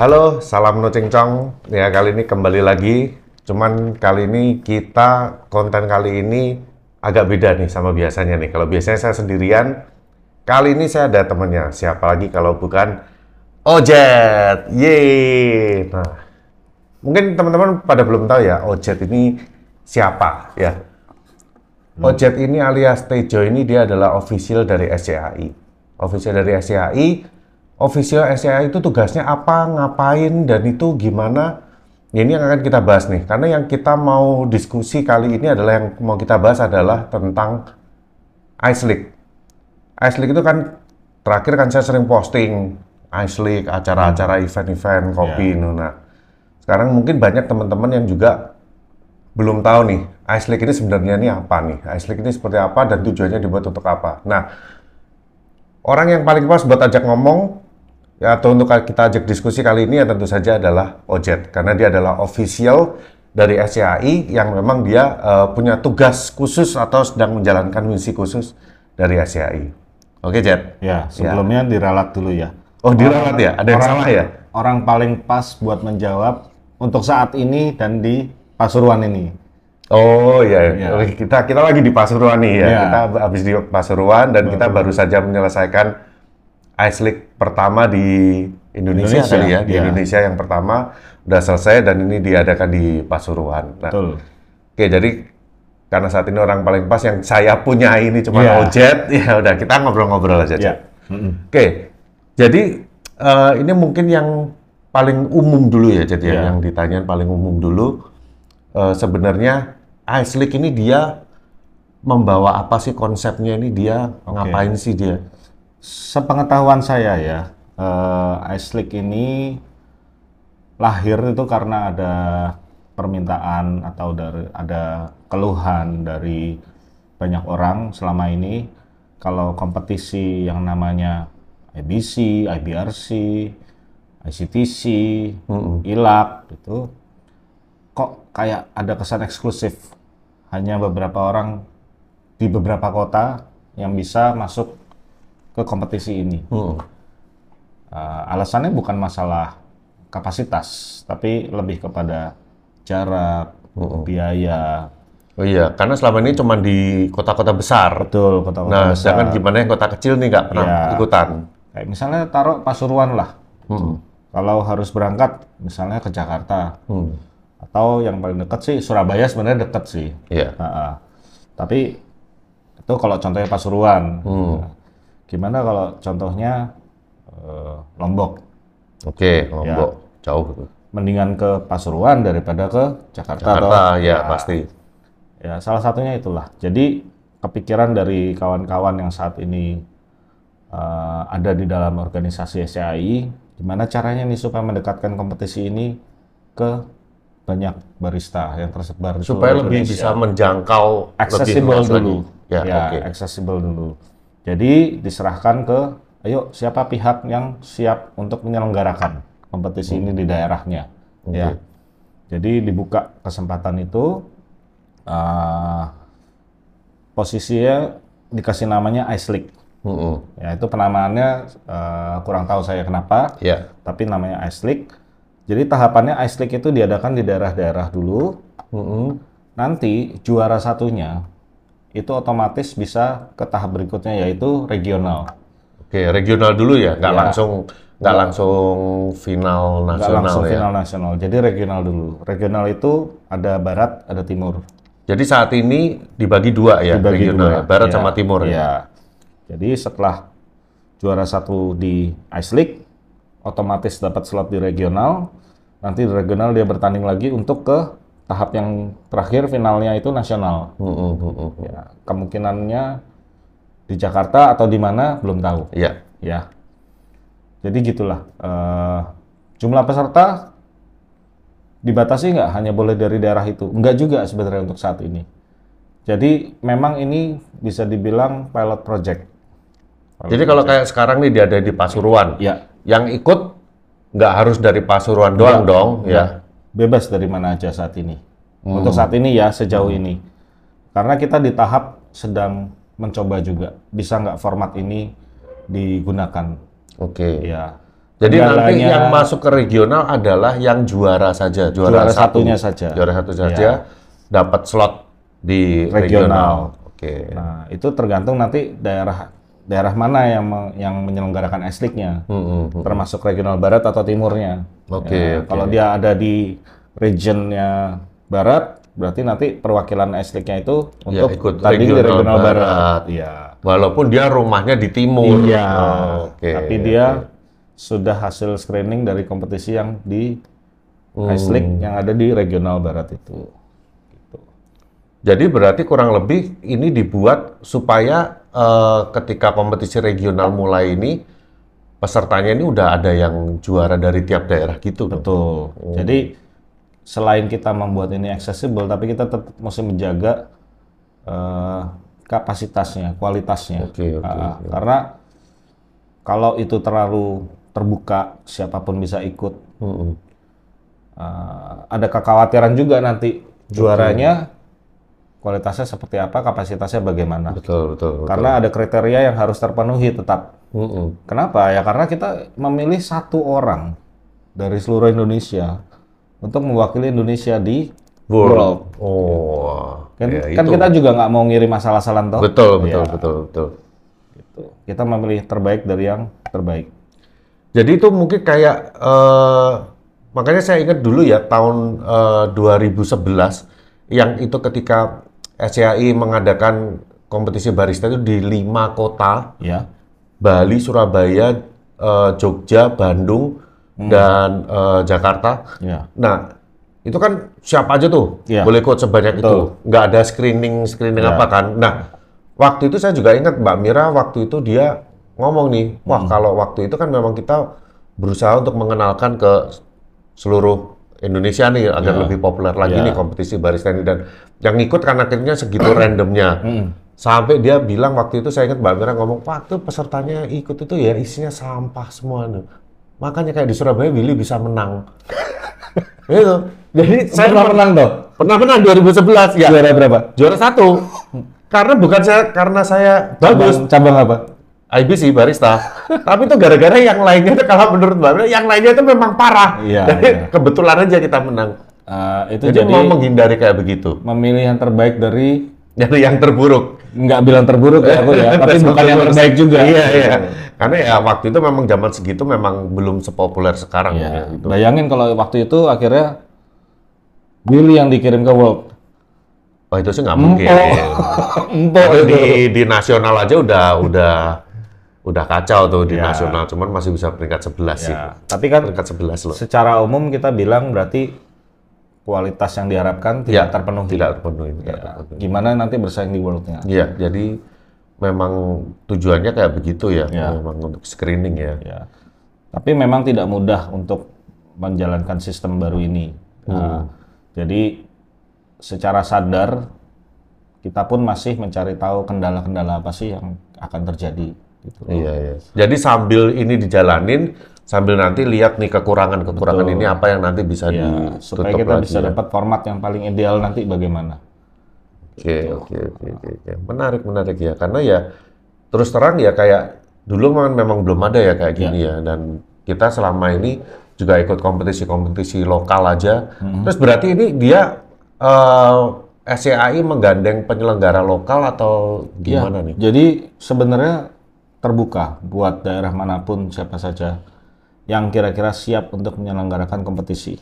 Halo, salam no cincong. Ya kali ini kembali lagi. Cuman kali ini kita konten kali ini agak beda nih sama biasanya nih. Kalau biasanya saya sendirian, kali ini saya ada temennya. Siapa lagi kalau bukan Ojet. Yeay. Nah, mungkin teman-teman pada belum tahu ya Ojet ini siapa ya. Ojet ini alias Tejo ini dia adalah official dari SCAI. Official dari SCAI official SCA itu tugasnya apa, ngapain, dan itu gimana. Ini yang akan kita bahas nih, karena yang kita mau diskusi kali ini adalah yang mau kita bahas adalah tentang Ice League. Ice League itu kan terakhir kan saya sering posting Ice League, acara-acara event-event kopi. Nah, sekarang mungkin banyak teman-teman yang juga belum tahu nih Ice League ini sebenarnya ini apa nih? Ice League ini seperti apa dan tujuannya dibuat untuk apa? Nah, orang yang paling pas buat ajak ngomong atau untuk kita ajak diskusi kali ini ya tentu saja adalah Ojet karena dia adalah official dari SCAI yang memang dia eh, punya tugas khusus atau sedang menjalankan misi khusus dari SCAI. Oke, Jet. Ya, sebelumnya diralat dulu ya. Oh, diralat ya? Ada yang orang, salah ya? Orang paling pas buat menjawab untuk saat ini dan di Pasuruan ini. Oh iya, Iya. Oke, kita kita lagi di Pasuruan nih ya. Iya. Kita habis di Pasuruan dan kita baru saja menyelesaikan Ice League pertama di Indonesia, Indonesia, kali ya, di iya. Indonesia yang pertama udah selesai dan ini diadakan di Pasuruan. Nah, Betul. Oke, jadi karena saat ini orang paling pas yang saya punya ini cuma Iya. Ojet, ya udah kita ngobrol-ngobrol aja. Ya. Mm-mm. Oke, jadi eh, ini mungkin yang paling umum dulu ya, jadi Iya. yang ditanyain paling umum dulu. Eh, sebenarnya Ice League ini dia membawa apa sih konsepnya ini dia ngapain sih dia? Sepengetahuan saya ya, eh, Ice League ini lahir itu karena ada permintaan atau dari ada keluhan dari banyak orang selama ini. Kalau kompetisi yang namanya IBC, IBRC, ICTC, ILAC itu kok kayak ada kesan eksklusif. Hanya beberapa orang di beberapa kota yang bisa masuk ke kompetisi ini. Hmm. Uh, alasannya bukan masalah kapasitas, tapi lebih kepada jarak, biaya. Oh iya, karena selama ini cuma di kota-kota besar. Betul, kota-kota Nah, besar. sedangkan gimana yang kota kecil nih nggak pernah Iya. ikutan? Kayak misalnya taruh Pasuruan lah. Hmm. Kalau harus berangkat misalnya ke Jakarta Hmm. atau yang paling dekat sih Surabaya sebenarnya dekat sih. Iya. Ha-ha. Tapi itu kalau contohnya Pasuruan. Hmm. Gimana kalau contohnya eh, Lombok? Oke, Lombok jauh. Mendingan ke Pasuruan daripada ke Jakarta. Jakarta, toh? ya pasti. Ya, salah satunya itulah. Jadi kepikiran dari kawan-kawan yang saat ini eh, ada di dalam organisasi SCAI, gimana caranya nih supaya mendekatkan kompetisi ini ke banyak barista yang tersebar di Supaya lebih Indonesia. bisa menjangkau lebih accessible luas lagi. dulu. Ya, Ya, oke. accessible dulu. Jadi diserahkan ke, ayo siapa pihak yang siap untuk menyelenggarakan kompetisi ini di daerahnya. Ya. Jadi dibuka kesempatan itu, eh, posisinya dikasih namanya Ice League. Mm-mm. Ya itu penamaannya eh, kurang tahu saya kenapa, Ya. tapi namanya Ice League. Jadi tahapannya Ice League itu diadakan di daerah-daerah dulu, Mm-mm. nanti juara satunya itu otomatis bisa ke tahap berikutnya yaitu regional. Oke, regional dulu ya, nggak Ya. langsung nggak langsung final Nggak nasional langsung ya. final nasional. Jadi regional dulu. Regional itu ada barat, ada timur. Jadi saat ini dibagi dua ya, Dibagi regional dua. barat Ya, sama timur ya. ya. Jadi setelah juara satu di Ice League, otomatis dapat slot di regional. Nanti di regional dia bertanding lagi untuk ke tahap yang terakhir finalnya itu nasional. Mm-mm, mm-mm. Ya, kemungkinannya di Jakarta atau di mana belum tahu. Iya. Ya. Jadi gitulah. Eh, jumlah peserta dibatasi nggak hanya boleh dari daerah itu? Enggak juga sebenarnya untuk saat ini. Jadi memang ini bisa dibilang pilot project. Jadi kalau kayak sekarang nih dia ada di Pasuruan, Ya, yang ikut nggak harus dari Pasuruan doang dong, ya. Bebas dari mana aja saat ini. Untuk saat ini ya sejauh ini. Karena kita di tahap sedang mencoba juga bisa nggak format ini digunakan. Oke. Ya. Jadi nanti Kendalanya- yang masuk ke regional adalah yang juara saja, juara, Juara satu. satunya saja. Iya. Juara satu saja dapat slot di regional. Regional. Oke. Nah, itu tergantung nanti daerah daerah mana yang me- yang menyelenggarakan S-League-nya. Hmm, hmm, hmm. Termasuk regional barat atau timurnya. Oke, Ya, oke. Kalau dia ada di regionnya barat, berarti nanti perwakilan S-League-nya itu Ya, untuk ikut tanding di regional regional barat. barat. Iya. Walaupun dia rumahnya di timur. Iya. Oh, Oke. Tapi dia sudah hasil screening dari kompetisi yang di League yang ada di regional barat itu. Jadi berarti kurang lebih ini dibuat supaya eh, ketika kompetisi regional mulai ini pesertanya ini udah ada yang juara dari tiap daerah gitu. Betul. Jadi selain kita membuat ini accessible, tapi kita tetap mesti menjaga eh, kapasitasnya, kualitasnya. Oke, oke, Ah, Karena kalau itu terlalu terbuka, siapa pun bisa ikut. Mm-mm. Eh, ada kekhawatiran juga nanti juaranya kualitasnya seperti apa, kapasitasnya bagaimana. Betul, betul. betul. Karena ada kriteria yang harus terpenuhi tetap. Mm-mm. Kenapa? Ya karena kita memilih satu orang dari seluruh Indonesia untuk mewakili Indonesia di World. Oh. Kan, ya, kan itu. kita juga nggak mau ngirim masalah-masalah toh. Betul, betul, Ya, betul, betul. gitu. Kita memilih terbaik dari yang terbaik. Jadi itu mungkin kayak eh, makanya saya ingat dulu ya tahun eh, 2011 yang itu ketika SCAI mengadakan kompetisi barista itu di lima kota Ya. Bali, Surabaya, eh, Jogja, Bandung, dan eh, Jakarta. Ya. Nah, itu kan siapa aja tuh Iya. boleh ikut sebanyak itu. Betul. Nggak ada screening screening Iya. apa kan. Nah, waktu itu saya juga ingat Mbak Mira waktu itu dia ngomong nih, Hmm. wah kalau waktu itu kan memang kita berusaha untuk mengenalkan ke seluruh Indonesia nih agar Iya. lebih populer lagi Iya. nih kompetisi barista ini dan yang ikut kan akhirnya segitu randomnya. Hmm. Sampai dia bilang waktu itu saya ingat Mbak Mira ngomong, waktu pesertanya ikut itu ya isinya sampah semua. nih." Makanya kayak di Surabaya Willy bisa menang. itu. Jadi saya Pernah menang toh? pernah menang 2011 ya. Juara berapa? Juara satu. Karena bukan saya karena saya bagus Cabang, cabang apa? IBC barista. Tapi itu gara-gara yang lainnya itu kalau menurut Mbak Mira, yang lainnya itu memang parah. Iya, Jadi iya. kebetulan aja kita menang. Eh, itu Jadi, jadi, mau menghindari kayak begitu. memilih yang terbaik dari Dari yang terburuk. nggak bilang terburuk ya aku ya, tapi bukan yang terbaik juga. Iya, iya. Karena ya waktu itu memang zaman segitu memang belum sepopuler sekarang Iya. ya. gitu. Bayangin kalau waktu itu akhirnya Willy yang dikirim ke World. Oh itu sih nggak mungkin. Empok itu. di di nasional aja udah udah udah kacau tuh di Ya. nasional, cuman masih bisa peringkat 11 sih. Ya, tapi kan Peringkat 11 loh. secara umum kita bilang berarti kualitas yang diharapkan tidak Ya, terpenuhi. Tidak terpenuhi. tidak Ya, terpenuhi. Gimana nanti bersaing di World-nya? Iya, jadi memang tujuannya kayak begitu ya, Ya. memang untuk screening ya. Ya. Tapi memang tidak mudah untuk menjalankan sistem baru ini. Hmm. Nah, jadi secara sadar kita pun masih mencari tahu kendala-kendala apa sih yang akan terjadi. Gitu. Iya, iya. Jadi sambil ini dijalanin, sambil nanti lihat nih kekurangan-kekurangan ini apa yang nanti bisa Ya, ditutup supaya kita lagi bisa ya. dapat format yang paling ideal nanti bagaimana. Oke, oke, oke, oke, oke. Menarik, menarik ya. Karena ya terus terang ya kayak dulu memang, memang belum ada ya kayak gini ya. Dan kita selama ini juga ikut kompetisi-kompetisi lokal aja. Terus berarti ini dia eh SCAI menggandeng penyelenggara lokal atau gimana Ya, nih? Jadi sebenarnya terbuka buat daerah mana pun siapa saja yang kira-kira siap untuk menyelenggarakan kompetisi.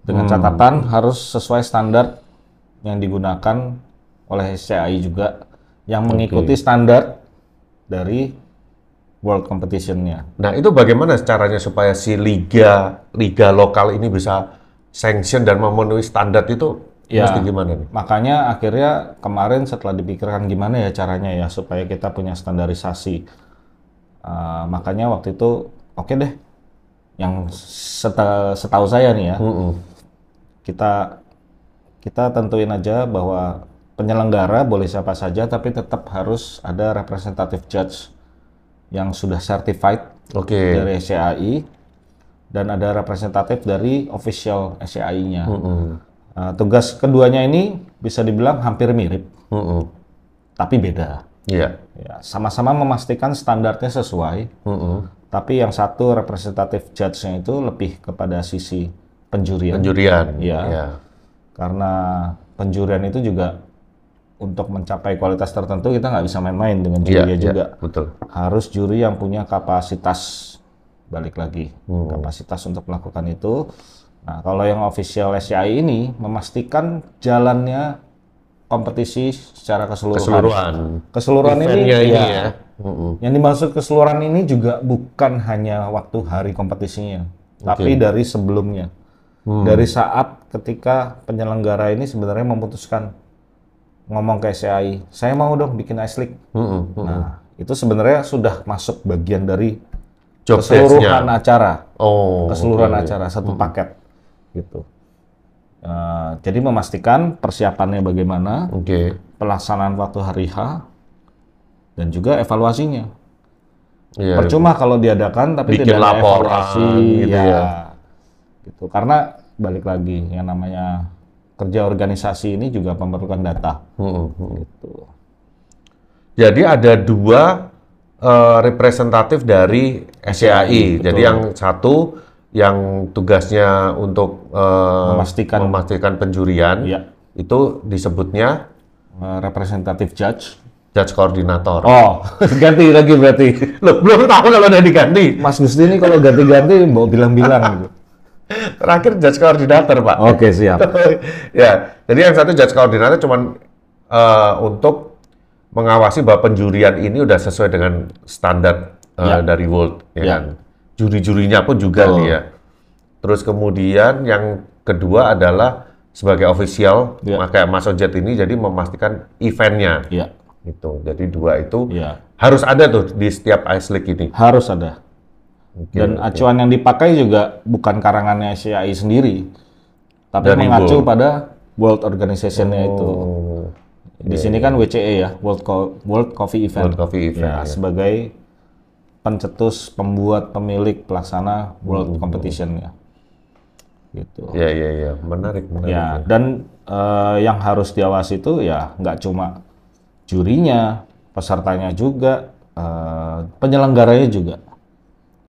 Dengan Hmm. catatan harus sesuai standar yang digunakan oleh SCAI juga yang mengikuti standar dari World Competition-nya. Nah, itu bagaimana caranya supaya si liga liga lokal ini bisa sanction dan memenuhi standar itu Ya. mesti gimana nih? Makanya akhirnya kemarin setelah dipikirkan gimana ya caranya ya supaya kita punya standarisasi. Uh, makanya waktu itu oke deh, yang seta- setahu saya nih ya Mm-mm. kita kita tentuin aja bahwa penyelenggara boleh siapa saja tapi tetap harus ada representative judge yang sudah certified Oke. dari SCAI dan ada representatif dari official SCAI-nya. Mm-mm. Uh, tugas keduanya ini bisa dibilang hampir mirip, Mm-mm. tapi beda. Iya. Ya, sama-sama memastikan standarnya sesuai, Mm-mm. tapi yang satu representatif judge-nya itu lebih kepada sisi penjurian. Penjurian. Iya. Iya. Karena penjurian itu juga untuk mencapai kualitas tertentu kita nggak bisa main-main dengan Iya, jurinya iya, juga. betul. Harus juri yang punya kapasitas balik lagi Hmm. kapasitas untuk melakukan itu. Nah, kalau yang official SCI ini memastikan jalannya kompetisi secara keseluruhan. Keseluruhan. Keseluruhan ini, ini ya, ya. Yang dimaksud keseluruhan ini juga bukan hanya waktu hari kompetisinya, tapi dari sebelumnya. Hmm. Dari saat ketika penyelenggara ini sebenarnya memutuskan ngomong ke SCI, saya mau dong bikin ice league. Mm-mm. Mm-mm. Nah, itu sebenarnya sudah masuk bagian dari Job keseluruhan acara, Oh. keseluruhan oke. acara satu paket gitu. Eh, jadi memastikan persiapannya bagaimana, Oke. pelaksanaan waktu hari H, dan juga evaluasinya. Iya. Percuma kalau diadakan tapi Bikin tidak ada laporan evaluasi, gitu ya. Gitu. Karena balik lagi yang namanya kerja organisasi ini juga memerlukan data. Mm-mm. Mm-mm. Gitu. Jadi ada dua eh, representatif dari SCAI. Jadi yang satu yang tugasnya untuk eh, Memastikan. memastikan penjurian Iya. itu disebutnya Eh, Representative judge. judge koordinator. Oh, ganti lagi berarti. Loh, belum tahu kalau udah diganti. Mas Gusti ini kalau ganti-ganti mau bilang-bilang gitu. Terakhir judge koordinator, Pak. Oke, siap. ya, jadi yang satu judge koordinator cuman eh, untuk mengawasi bahwa penjurian ini udah sesuai dengan standar eh, Ya. dari World, ya Ya. kan? Juri-jurinya pun juga Betul. nih ya. Terus kemudian yang kedua adalah sebagai official, Ya. maka Mas Ojet ini jadi memastikan eventnya, Iya, gitu. Jadi dua itu iya. harus ada tuh di setiap Ice League ini. Harus ada. Dan acuan yang dipakai juga bukan karangannya CAI sendiri, tapi Dari mengacu pada World Organization-nya itu. Oh, Di sini kan WCE ya, World Co- World Coffee Event. World Coffee Ya, Event, ya. sebagai pencetus, pembuat, pemilik, pelaksana World Competition ya. Gitu. ya, ya, ya, menarik, menarik. Ya, dan eh, yang harus diawasi itu ya nggak cuma jurinya, pesertanya juga, eh, penyelenggaranya juga.